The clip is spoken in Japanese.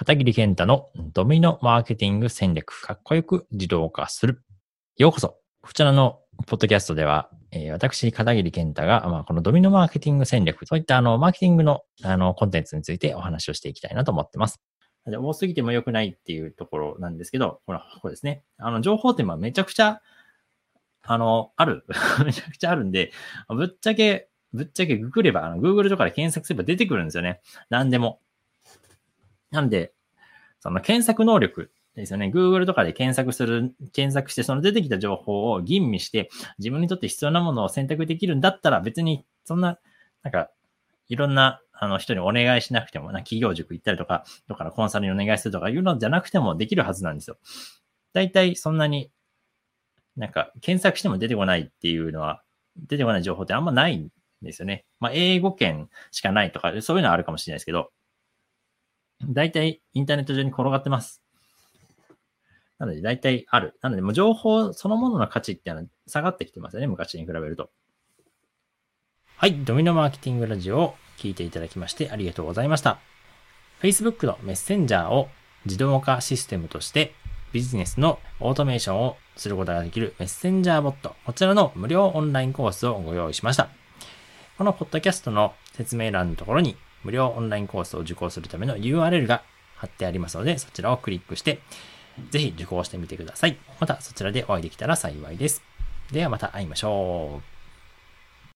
片桐健太のドミノマーケティング戦略、かっこよく自動化する。ようこそ。こちらのポッドキャストでは、えー、私、片桐健太が、まあ、このドミノマーケティング戦略、そういったあの、マーケティングのあの、コンテンツについてお話をしていきたいなと思ってます。多すぎても良くないっていうところなんですけど、これ、これですね。あの、情報ってめちゃくちゃ、あの、ある。めちゃくちゃあるんで、ぶっちゃけ、ぶっちゃけググれば、あの、Google とかで検索すれば出てくるんですよね。何でも。なんで、その検索能力ですよね。Google とかで検索する、検索して、その出てきた情報を吟味して、自分にとって必要なものを選択できるんだったら、別に、そんな、なんか、いろんな、あの、人にお願いしなくても、な企業塾行ったりとか、とかのコンサルにお願いするとかいうのじゃなくてもできるはずなんですよ。大体、そんなに、なんか、検索しても出てこないっていうのは、出てこない情報ってあんまないんですよね。まあ、英語圏しかないとか、そういうのはあるかもしれないですけど、大体インターネット上に転がってます。なので大体ある。なのでもう情報そのものの価値っていうのは下がってきてますよね。昔に比べると。はい。ドミノマーケティングラジオを聞いていただきましてありがとうございました。Facebook のメッセンジャーを自動化システムとしてビジネスのオートメーションをすることができるメッセンジャーボット。こちらの無料オンラインコースをご用意しました。このポッドキャストの説明欄のところに無料オンラインコースを受講するための URL が貼ってありますので、そちらをクリックして、ぜひ受講してみてください。またそちらでお会いできたら幸いです。ではまた会いましょう。